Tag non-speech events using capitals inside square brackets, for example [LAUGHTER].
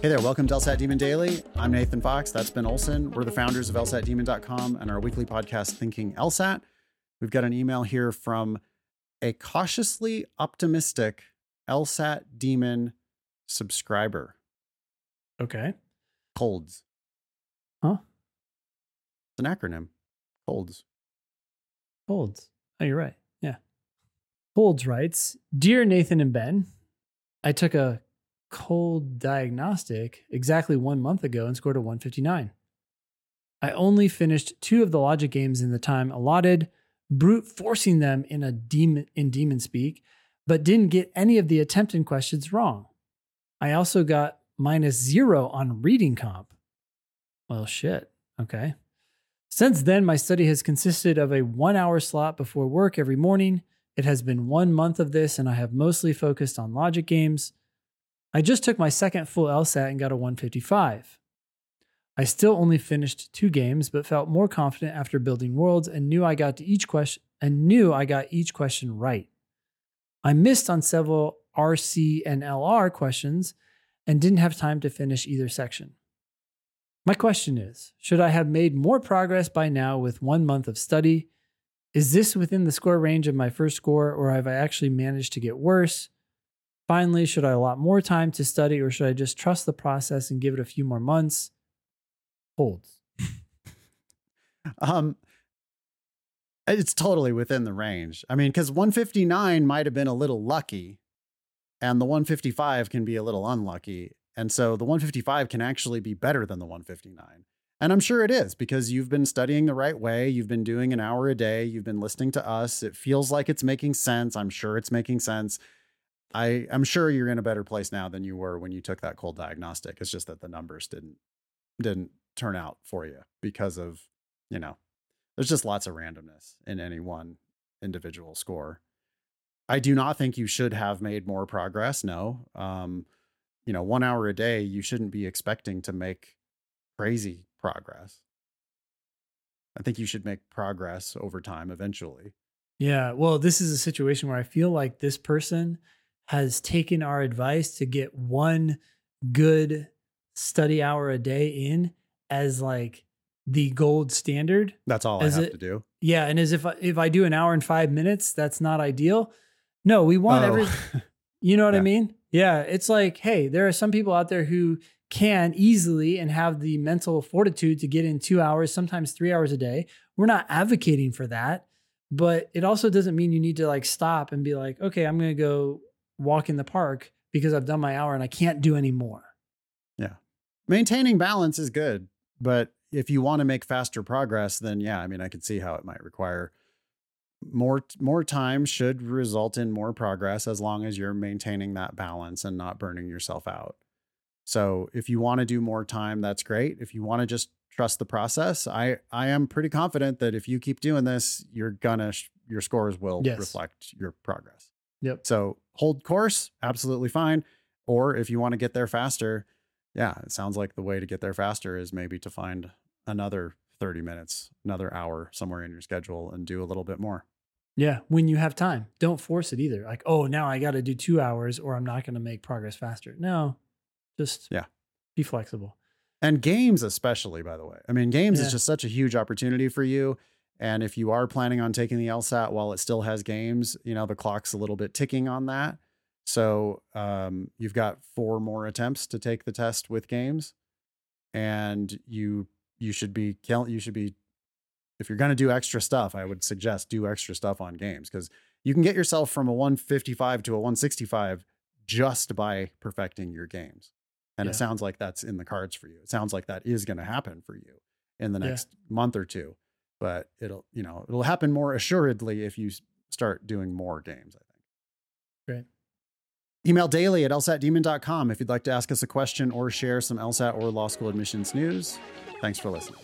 Hey there, welcome to LSAT Demon Daily. I'm Nathan Fox. That's Ben Olson. We're the founders of LSATdemon.com and our weekly podcast, Thinking LSAT. We've got an email here from a cautiously optimistic LSAT Demon subscriber. Okay. Colds. Huh? It's an acronym. Colds. Holds. Oh, you're right. Yeah. Colds writes Dear Nathan and Ben, I took a cold diagnostic exactly one month ago and scored a 159. I only finished two of the logic games in the time allotted, brute forcing them in a demon in demon speak, but didn't get any of the attempted questions wrong. I also got minus zero on reading comp. Well, shit. Okay. Since then, my study has consisted of a one hour slot before work every morning. It has been one month of this, and I have mostly focused on logic games. I just took my second full LSAT and got a 155. I still only finished two games, but felt more confident after building worlds and knew I got to each question and knew I got each question right. I missed on several RC and LR questions and didn't have time to finish either section. My question is Should I have made more progress by now with one month of study? Is this within the score range of my first score, or have I actually managed to get worse? Finally, should I allot more time to study, or should I just trust the process and give it a few more months? Holds. [LAUGHS] Um, it's totally within the range. I mean, because 159 might have been a little lucky, and the 155 can be a little unlucky. And so the 155 can actually be better than the 159. And I'm sure it is because you've been studying the right way. You've been doing an hour a day. You've been listening to us. It feels like it's making sense. I'm sure it's making sense. I, I'm sure you're in a better place now than you were when you took that cold diagnostic. It's just that the numbers didn't didn't turn out for you because of, you know, there's just lots of randomness in any one individual score. I do not think you should have made more progress. No. Um, you know, one hour a day, you shouldn't be expecting to make crazy progress. I think you should make progress over time eventually. Yeah. Well, this is a situation where I feel like this person has taken our advice to get one good study hour a day in as like the gold standard. That's all Is I have it- to do. Yeah, and as if I, if I do an hour and 5 minutes, that's not ideal. No, we want every Oh. [LAUGHS] You know what I mean? Yeah. It's like, hey, there are some people out there who can easily and have the mental fortitude to get in two hours, sometimes three hours a day. We're not advocating for that, but it also doesn't mean you need to like stop and be like, okay, I'm going to go walk in the park because I've done my hour and I can't do any more. Yeah. Maintaining balance is good, but if you want to make faster progress, then yeah, I mean, I could see how it might require more more time should result in more progress as long as you're maintaining that balance and not burning yourself out. So, if you want to do more time, that's great. If you want to just trust the process, I I am pretty confident that if you keep doing this, you're gonna sh- your scores will Yes. reflect your progress. Yep. So, hold course, absolutely fine. Or if you want to get there faster, yeah, it sounds like the way to get there faster is maybe to find another 30 minutes, another hour somewhere in your schedule and do a little bit more. Yeah. When you have time, don't force it either. Like, oh, now I got to do two hours or I'm not going to make progress faster. No, just Yeah. be flexible. And games, especially, by the way. I mean, games Yeah. is just such a huge opportunity for you. And if you are planning on taking the LSAT while it still has games, you know, the clock's a little bit ticking on that. So um, you've got four more attempts to take the test with games. And you you should be you should be if you're gonna do extra stuff, I would suggest do extra stuff on games because you can get yourself from a 155 to a 165 just by perfecting your games. And Yeah. it sounds like that's in the cards for you. It sounds like that is going to happen for you in the Yeah. next month or two. But it'll, you know, it'll happen more assuredly if you start doing more games, I think. Great. Email daily at lsatdemon.com if you'd like to ask us a question or share some LSAT or law school admissions news. Thanks for listening.